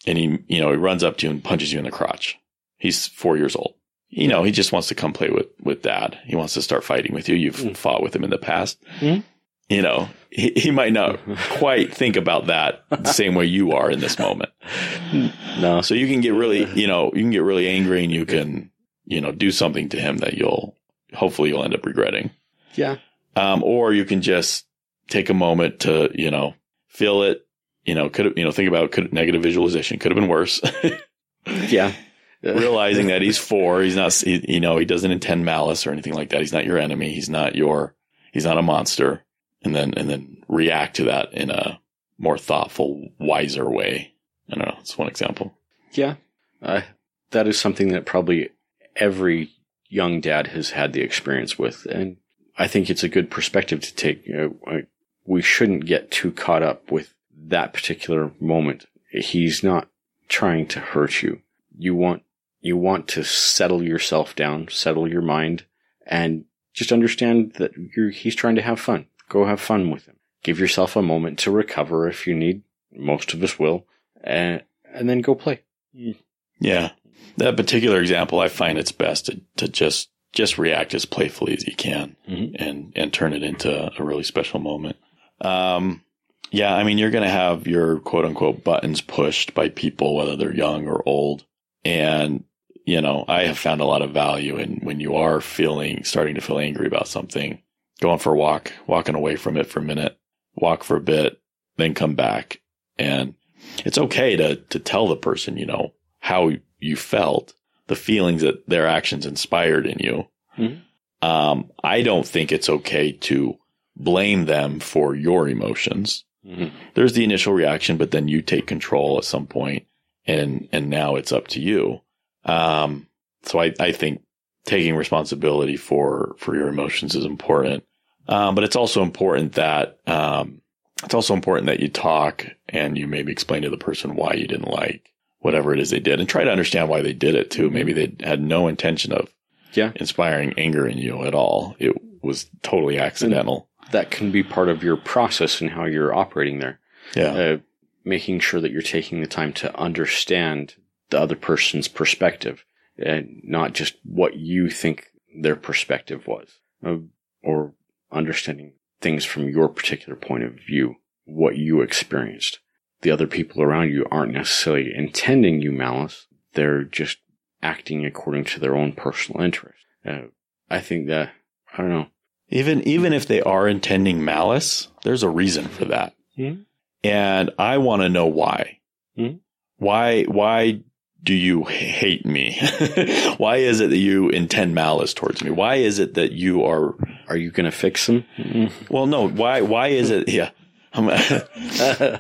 and he, you know, he runs up to you and punches you in the crotch. He's four years old. You know, he just wants to come play with, with dad. He wants to start fighting with you. You've mm. fought with him in the past. Mm. You know, he, he might not quite think about that the same way you are in this moment. No. So you can get really, you know, you can get really angry and you can, you know, do something to him that you'll, hopefully you'll end up regretting. Yeah. Um, or you can just take a moment to, you know, feel it, you know, could have, you know, think about could negative visualization could have been worse. yeah. Realizing that he's four, he's not, he, you know, he doesn't intend malice or anything like that. He's not your enemy. He's not your, he's not a monster. And then, and then react to that in a more thoughtful, wiser way. I don't know. It's one example. Yeah. Uh, that is something that probably every young dad has had the experience with. And I think it's a good perspective to take. You know, we shouldn't get too caught up with that particular moment. He's not trying to hurt you. You want, you want to settle yourself down, settle your mind, and just understand that he's trying to have fun. Go have fun with him. Give yourself a moment to recover if you need. Most of us will. And, and then go play. Yeah. That particular example, I find it's best to, to just just react as playfully as you can mm-hmm. and and turn it into a really special moment. Um, yeah, I mean, you're going to have your quote unquote buttons pushed by people, whether they're young or old. And, you know, I have found a lot of value in when you are feeling, starting to feel angry about something, going for a walk, walking away from it for a minute, walk for a bit, then come back. And it's okay to, to tell the person, you know, how you felt the feelings that their actions inspired in you. Mm-hmm. Um, I don't think it's okay to blame them for your emotions. Mhm. There's the initial reaction, but then you take control at some point and, and now it's up to you. Um, so I, I think taking responsibility for, for your emotions is important. Um, but it's also important that, um, it's also important that you talk and you maybe explain to the person why you didn't like whatever it is they did and try to understand why they did it too. Maybe they had no intention of Yeah. inspiring anger in you at all. It was totally accidental. That can be part of your process and how you're operating there. Yeah. Uh, making sure that you're taking the time to understand the other person's perspective and not just what you think their perspective was uh, or understanding things from your particular point of view, what you experienced. The other people around you aren't necessarily intending you malice. They're just acting according to their own personal interest. Uh, I think that, I don't know. Even even if they are intending malice, there's a reason for that. Mhm. And I want to know why. Mhm. Why why do you hate me? why is it that you intend malice towards me? Why is it that you are Are you going to fix them? well no, why why is it yeah.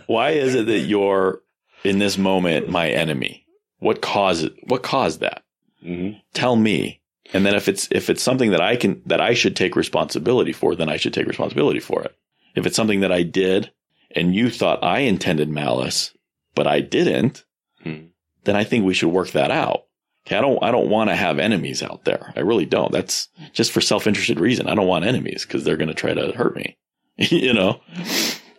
Why is it that you're in this moment my enemy? What caused? What caused that? hmm tell me. And then if it's if it's something that I can that I should take responsibility for, then I should take responsibility for it. If it's something that I did and you thought I intended malice, but I didn't, Hmm. Then I think we should work that out. Okay, I don't I don't want to have enemies out there. I really don't. That's just for self-interested reason. I don't want enemies because they're going to try to hurt me. you know?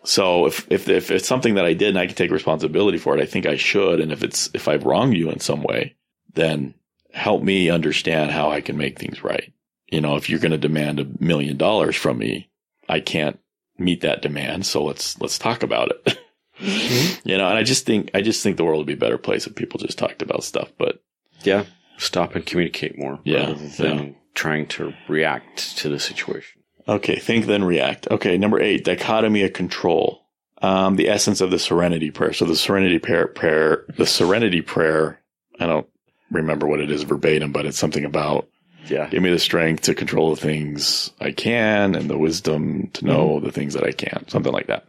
So if, if if it's something that I did and I can take responsibility for it, I think I should. And if it's if I've wronged you in some way, then help me understand how I can make things right. You know, if you're going to demand a million dollars from me, I can't meet that demand. So let's let's talk about it. You know, and I just think I just think the world would be a better place if people just talked about stuff. But Yeah. Stop and communicate more. Yeah, Rather than trying to react to the situation. Okay, think then react. Okay, number eight, dichotomy of control. Um, the essence of the serenity prayer. So the serenity prayer, prayer, the serenity prayer, I don't remember what it is verbatim, but it's something about Yeah. give me the strength to control the things I can and the wisdom to know the things that I can't. Something like that.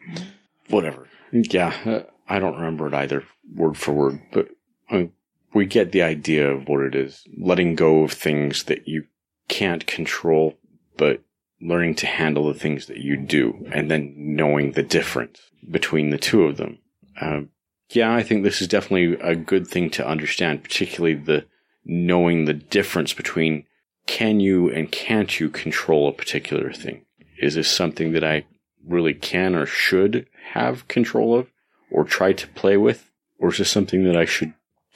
Whatever. Yeah. uh, I don't remember it either word for word, but uh, we get the idea of what it is. Letting go of things that you can't control, but learning to handle the things that you do and then knowing the difference between the two of them. Um, yeah, I think this is definitely a good thing to understand, particularly the knowing the difference between can you and can't you control a particular thing? Is this something that I really can or should have control of or try to play with? Or is this something that I should,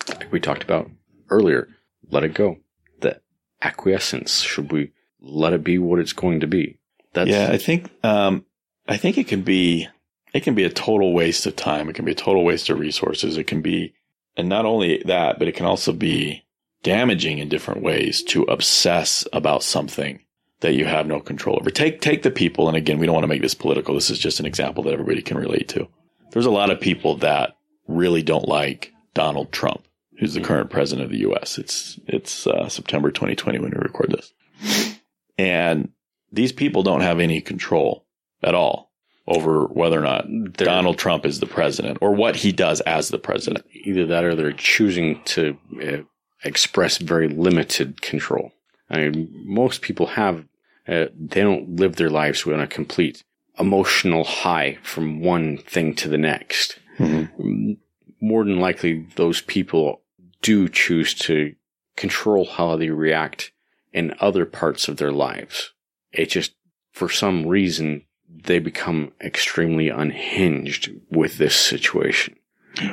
like we talked about earlier, let it go? The acquiescence, should we let it be what it's going to be? That's, yeah, I think um, I think it can be it can be a total waste of time. It can be a total waste of resources. It can be, and not only that, but it can also be damaging in different ways to obsess about something that you have no control over. Take take the people, and again, we don't want to make this political. This is just an example that everybody can relate to. There's a lot of people that really don't like Donald Trump, who's the current president of the U.S. It's it's uh, September 2020 when we record this, and these people don't have any control at all over whether or not They're- Donald Trump is the president or what he does as the president. either that or they're choosing to uh, express very limited control. I mean, most people have, uh, they don't live their lives on a complete emotional high from one thing to the next. Mm, More than likely, those people do choose to control how they react in other parts of their lives. It just, for some reason, they become extremely unhinged with this situation.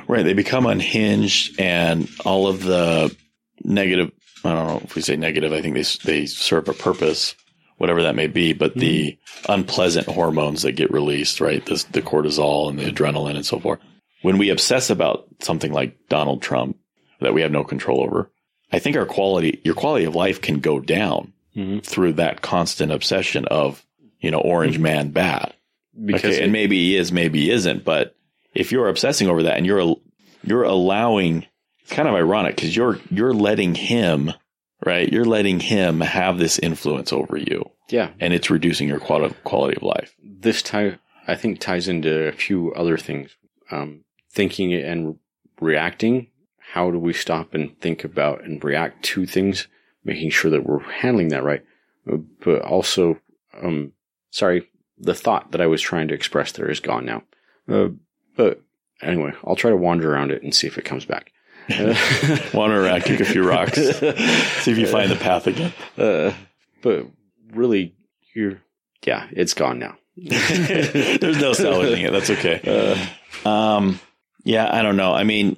Right. They become unhinged and all of the negative, I don't know if we say negative, I think they, they serve a purpose, whatever that may be, but the unpleasant hormones that get released, right? The, the cortisol and the adrenaline and so forth. When we obsess about something like Donald Trump that we have no control over, I think our quality, your quality of life can go down Mhm. through that constant obsession of, you know, orange man bad. Because okay, and maybe he is, maybe he isn't. But if you're obsessing over that and you're you're allowing, kind of ironic because you're you're letting him, right? You're letting him have this influence over you Yeah. and it's reducing your quality, quality of life. This tie, I think, ties into a few other things. Um, thinking and reacting. How do we stop and think about and react to things? Making sure that we're handling that right. But also, um, sorry, the thought that I was trying to express there is gone now. Uh, but anyway, I'll try to wander around it and see if it comes back. Wander around, kick a few rocks, see if you find the path again. Uh, but really, you're, yeah, it's gone now. There's no salvaging it. That's okay. Um, yeah, I don't know. I mean,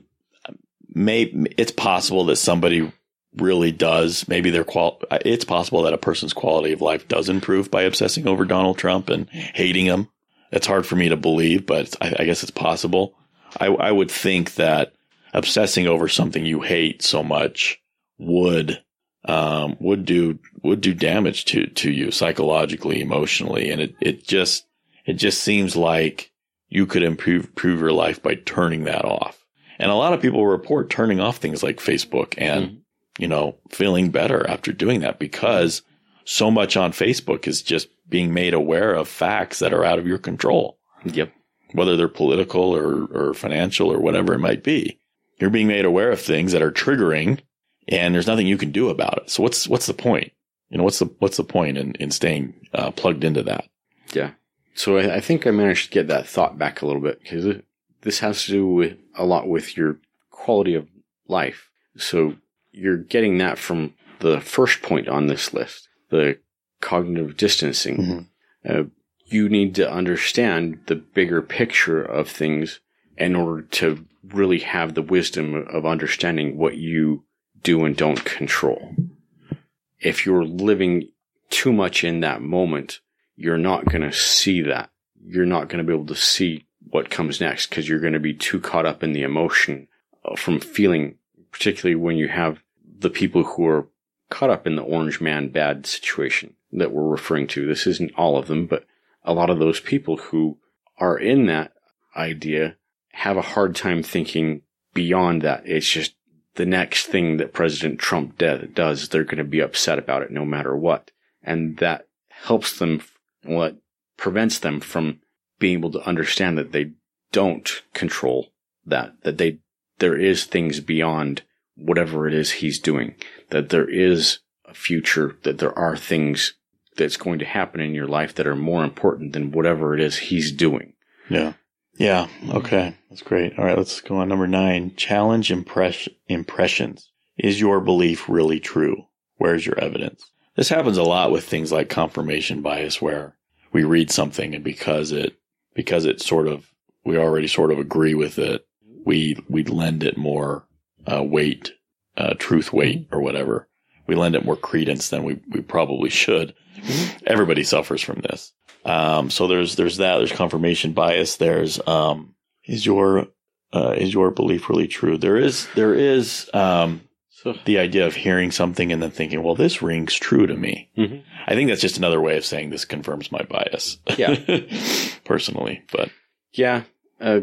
may it's possible that somebody really does. Maybe their qual. It's possible that a person's quality of life does improve by obsessing over Donald Trump and hating him. It's hard for me to believe, but I, I guess it's possible. I, I would think that obsessing over something you hate so much would um, would do would do damage to to you psychologically, emotionally, and it it just it just seems like you could improve improve your life by turning that off. And a lot of people report turning off things like Facebook and you know feeling better after doing that because so much on Facebook is just being made aware of facts that are out of your control, Yep. whether they're political or or financial or whatever it might be. You're being made aware of things that are triggering and there's nothing you can do about it. So what's what's the point? You know, what's the what's the point in in staying uh, plugged into that? Yeah. So I, I think I managed to get that thought back a little bit because this has to do with a lot with your quality of life. So you're getting that from the first point on this list, the cognitive distancing. Uh, you need to understand the bigger picture of things in order to really have the wisdom of understanding what you do and don't control. If you're living too much in that moment, you're not going to see that. You're not going to be able to see what comes next because you're going to be too caught up in the emotion uh, from feeling, particularly when you have the people who are caught up in the orange man bad situation that we're referring to. This isn't all of them, but a lot of those people who are in that idea have a hard time thinking beyond that. It's just the next thing that President Trump de- does, they're going to be upset about it no matter what. And that helps them, what prevents them from being able to understand that they don't control that, that they, there is things beyond whatever it is he's doing, that there is a future, that there are things that's going to happen in your life that are more important than whatever it is he's doing. Yeah. Yeah. Okay. That's great. All right. Let's go on. Number nine. Challenge impress- impressions. Is your belief really true? Where's your evidence? This happens a lot with things like confirmation bias where we read something and because it, because it sort of, we already sort of agree with it, we, we lend it more, uh, weight, uh, truth weight or whatever. We lend it more credence than we, we probably should. Everybody suffers from this. Um, so there's there's that. There's confirmation bias. There's um, is your uh, is your belief really true? There is there is um, So, the idea of hearing something and then thinking, well, this rings true to me. Mhm. I think that's just another way of saying this confirms my bias. Yeah. personally, but Yeah, uh,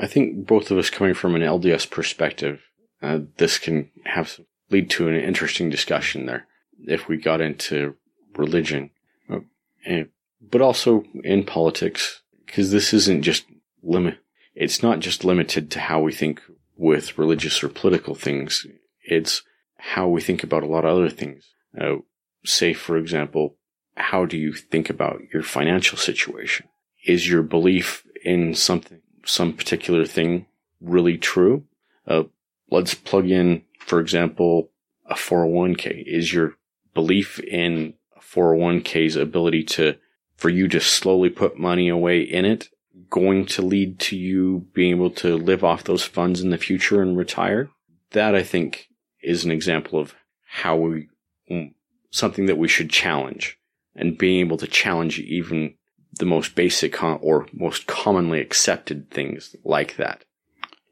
I think both of us coming from an LDS perspective, uh, this can have some, lead to an interesting discussion there if we got into religion, uh, and, but also in politics, because this isn't just limit. It's not just limited to how we think with religious or political things. It's how we think about a lot of other things. Uh, say, for example, how do you think about your financial situation? Is your belief in something, some particular thing really true? Uh, let's plug in, for example, a 401k. Is your belief in a 401k's ability to, for you to slowly put money away in it, going to lead to you being able to live off those funds in the future and retire? That I think is an example of how we, mm, something that we should challenge and being able to challenge even the most basic or most commonly accepted things like that.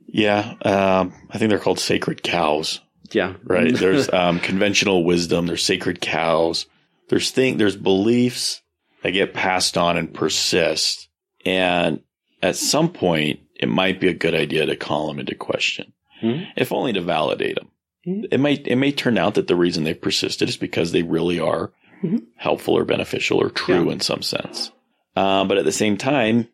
yeah, um, I think they're called sacred cows. Yeah. right? There's um, conventional wisdom. There's sacred cows. There's thing. There's beliefs that get passed on and persist. And at some point, it might be a good idea to call them into question, Mhm. if only to validate them. It might it may turn out that the reason they've persisted is because they really are Mhm. helpful or beneficial or true Yeah. in some sense. Uh, but at the same time,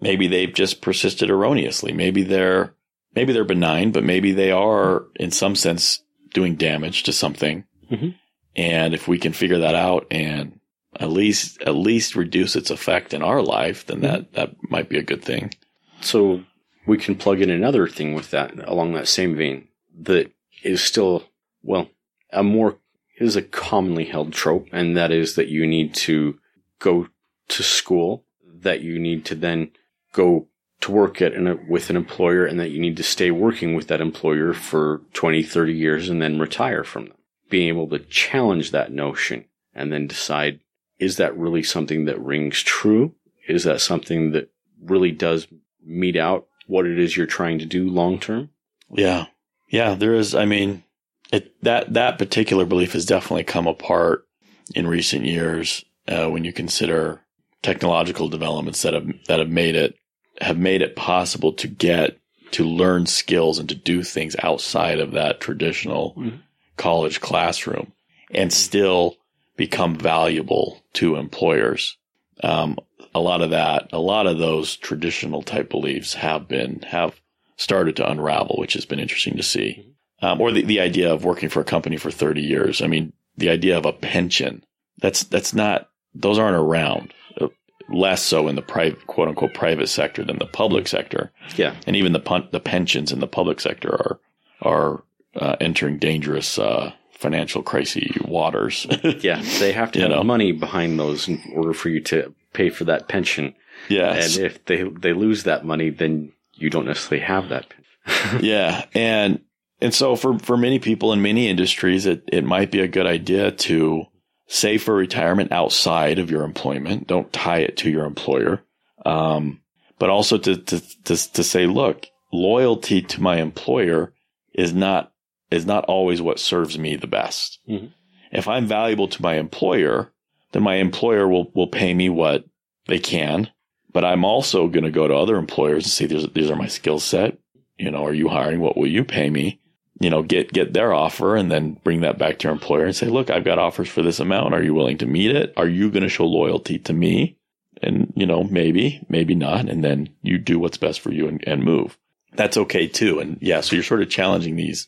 maybe they've just persisted erroneously. Maybe they're maybe they're benign, but maybe they are in some sense doing damage to something. Mhm. And if we can figure that out and at least at least reduce its effect in our life, then that mm-hmm. that might be a good thing. So we can plug in another thing with that along that same vein that is still, well, a more is a commonly held trope, and that is that you need to go to school, that you need to then go to work at an, with an employer, and that you need to stay working with that employer for 20, 30 years and then retire from them. Being able to challenge that notion and then decide, is that really something that rings true? Is that something that really does meet out what it is you're trying to do long term? Yeah. Yeah, there is I mean it that that particular belief has definitely come apart in recent years uh, when you consider technological developments that have that have made it have made it possible to get to learn skills and to do things outside of that traditional Mhm. college classroom and still become valuable to employers. Um, a lot of that, a lot of those traditional type beliefs have been, have started to unravel, which has been interesting to see. Um, or the, the idea of working for a company for 30 years. I mean, the idea of a pension, that's, that's not, those aren't around. Uh, Less so in the private, quote unquote, private sector than the public sector. Yeah. And even the pun- the pensions in the public sector are, are, uh, entering dangerous, uh, financial crisis waters. Yeah. They have to You have know. money behind those in order for you to pay for that pension. yes. And if they, they lose that money, then you don't necessarily have that yeah. And, and so for, for many people in many industries, it, it might be a good idea to save for retirement outside of your employment. Don't tie it to your employer. Um, but also to, to, to, to say, look, loyalty to my employer is not, is not always what serves me the best. Mhm. If I'm valuable to my employer, then my employer will, will pay me what they can. But I'm also going to go to other employers and say, these, these are my skill set. You know, are you hiring? What will you pay me? You know, get, get their offer and then bring that back to your employer and say, look, I've got offers for this amount. Are you willing to meet it? Are you going to show loyalty to me? And, you know, maybe, maybe not. And then you do what's best for you and, and move. That's okay too. And yeah, so you're sort of challenging these,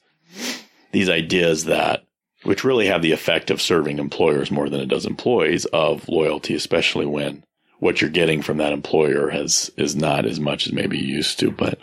these ideas that, which really have the effect of serving employers more than it does employees of loyalty, especially when what you're getting from that employer has, is not as much as maybe you used to, but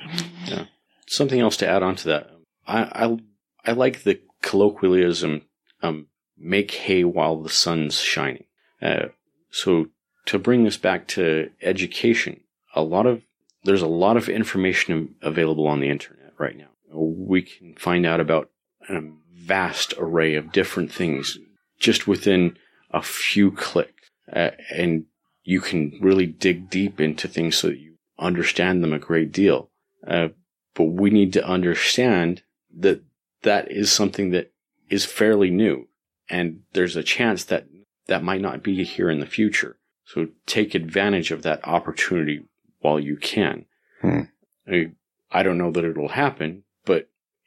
Something else to add on to that. I, I, I like the colloquialism, um, make hay while the sun's shining. Uh, so to bring this back to education, a lot of, there's a lot of information available on the internet right now. We can find out about a vast array of different things just within a few clicks. Uh, and you can really dig deep into things so that you understand them a great deal. Uh, but we need to understand that that is something that is fairly new and there's a chance that that might not be here in the future. So take advantage of that opportunity while you can. Hmm. I, I don't know that it'll happen,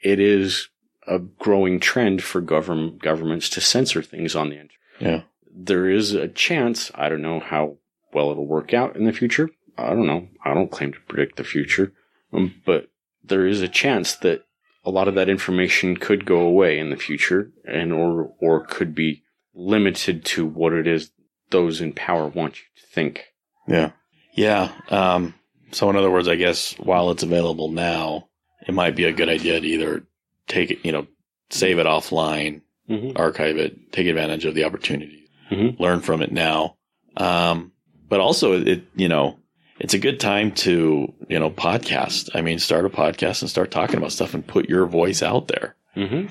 it is a growing trend for government governments to censor things on the internet. yeah. There is a chance, I don't know how well it'll work out in the future. I don't know. I don't claim to predict the future. Um, but there is a chance that a lot of that information could go away in the future and or or could be limited to what it is those in power want you to think. Yeah. Yeah. Um, so in other words, I guess while it's available now, it might be a good idea to either take it, you know, save it offline, Mm-hmm. archive it, take advantage of the opportunity, Mhm. learn from it now. Um, but also it, you know, it's a good time to, you know, podcast. I mean, start a podcast and start talking about stuff and put your voice out there. Mm-hmm.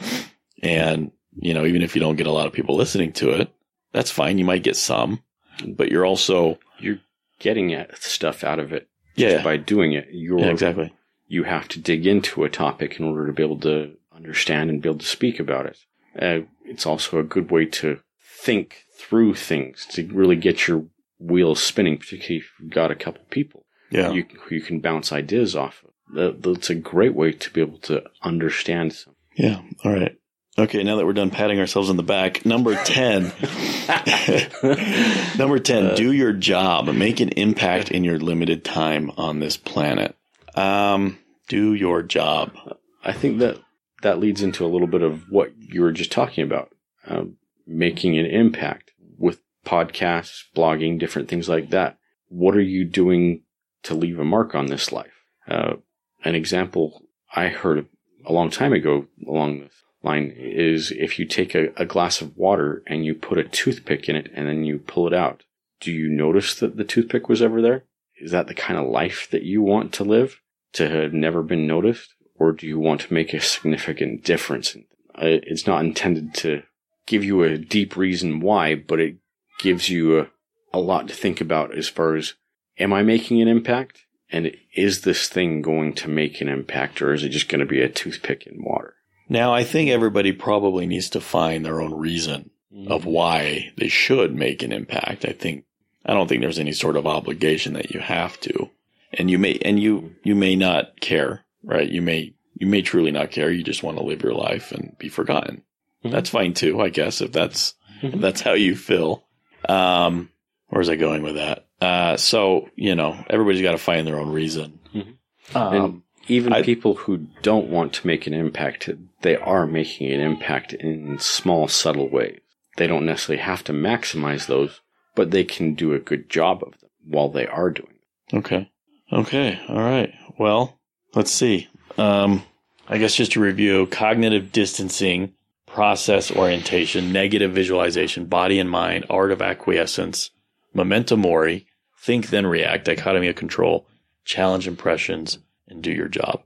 And, you know, even if you don't get a lot of people listening to it, that's fine. You might get some, but you're also, You're getting at stuff out of it yeah, by doing it. You're yeah, exactly. You have to dig into a topic in order to be able to understand and be able to speak about it. Uh, it's also a good way to think through things to really get your wheels spinning, particularly if you've got a couple people Yeah. you who you can bounce ideas off of. That, that's a great way to be able to understand some. Yeah. All right. Okay, now that we're done patting ourselves on the back, number 10. number 10, uh, do your job. Make an impact in your limited time on this planet. Um, do your job. I think that that leads into a little bit of what you were just talking about, um, making an impact with podcasts, blogging, different things like that. What are you doing to leave a mark on this life? Uh, an example I heard a long time ago along this line is if you take a, a glass of water and you put a toothpick in it and then you pull it out, do you notice that the toothpick was ever there? Is that the kind of life that you want to live? To have never been noticed? Or do you want to make a significant difference? It's not intended to give you a deep reason why, but it gives you a, a lot to think about as far as am I making an impact? And is this thing going to make an impact or is it just going to be a toothpick in water? Now, I think everybody probably needs to find their own reason mm-hmm. of why they should make an impact. I think, I don't think there's any sort of obligation that you have to. And you may, and you, you may not care, right? You may, you may truly not care. You just want to live your life and be forgotten. Mm-hmm. That's fine too, I guess, if that's, mm-hmm. if that's how you feel. Um, where's I going with that? Uh, so, you know, everybody's got to find their own reason. Mm-hmm. Um, even I, people who don't want to make an impact, they are making an impact in small, subtle ways. They don't necessarily have to maximize those, but they can do a good job of them while they are doing it. Okay. Okay. All right. Well, let's see. Um, I guess just to review cognitive distancing, process orientation, negative visualization, body and mind, art of acquiescence, memento mori, think then react, dichotomy of control, challenge impressions, and do your job.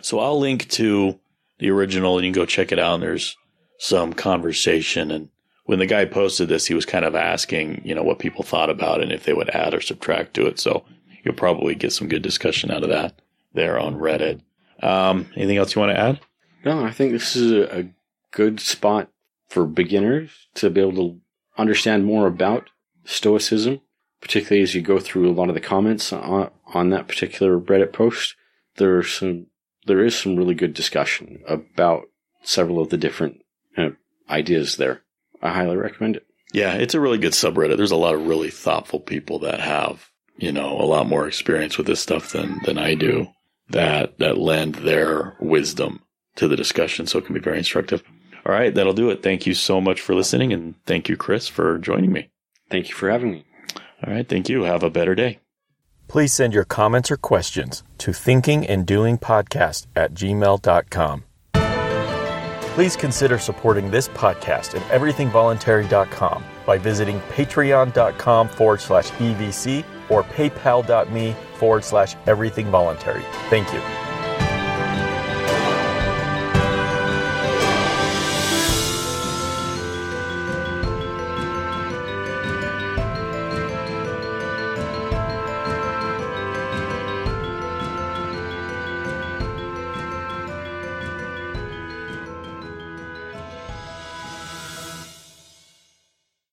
So I'll link to the original and you can go check it out. And there's some conversation. And when the guy posted this, he was kind of asking, you know, what people thought about it and if they would add or subtract to it. So you'll probably get some good discussion out of that there on Reddit. Um, anything else you want to add? No, I think this is a, a good spot for beginners to be able to understand more about Stoicism, particularly as you go through a lot of the comments on, on that particular Reddit post. There's some there is some really good discussion about several of the different uh, ideas there. I highly recommend it. Yeah, it's a really good subreddit. There's a lot of really thoughtful people that have, you know, a lot more experience with this stuff than than I do that that lend their wisdom to the discussion so it can be very instructive. All right, that'll do it. Thank you so much for listening and thank you Chris for joining me. Thank you for having me. All right, thank you. Have a better day. Please send your comments or questions to thinkinganddoingpodcast at gmail.com. Please consider supporting this podcast and everythingvoluntary.com by visiting patreon.com forward slash EVC or paypal.me forward slash everythingvoluntary. Thank you.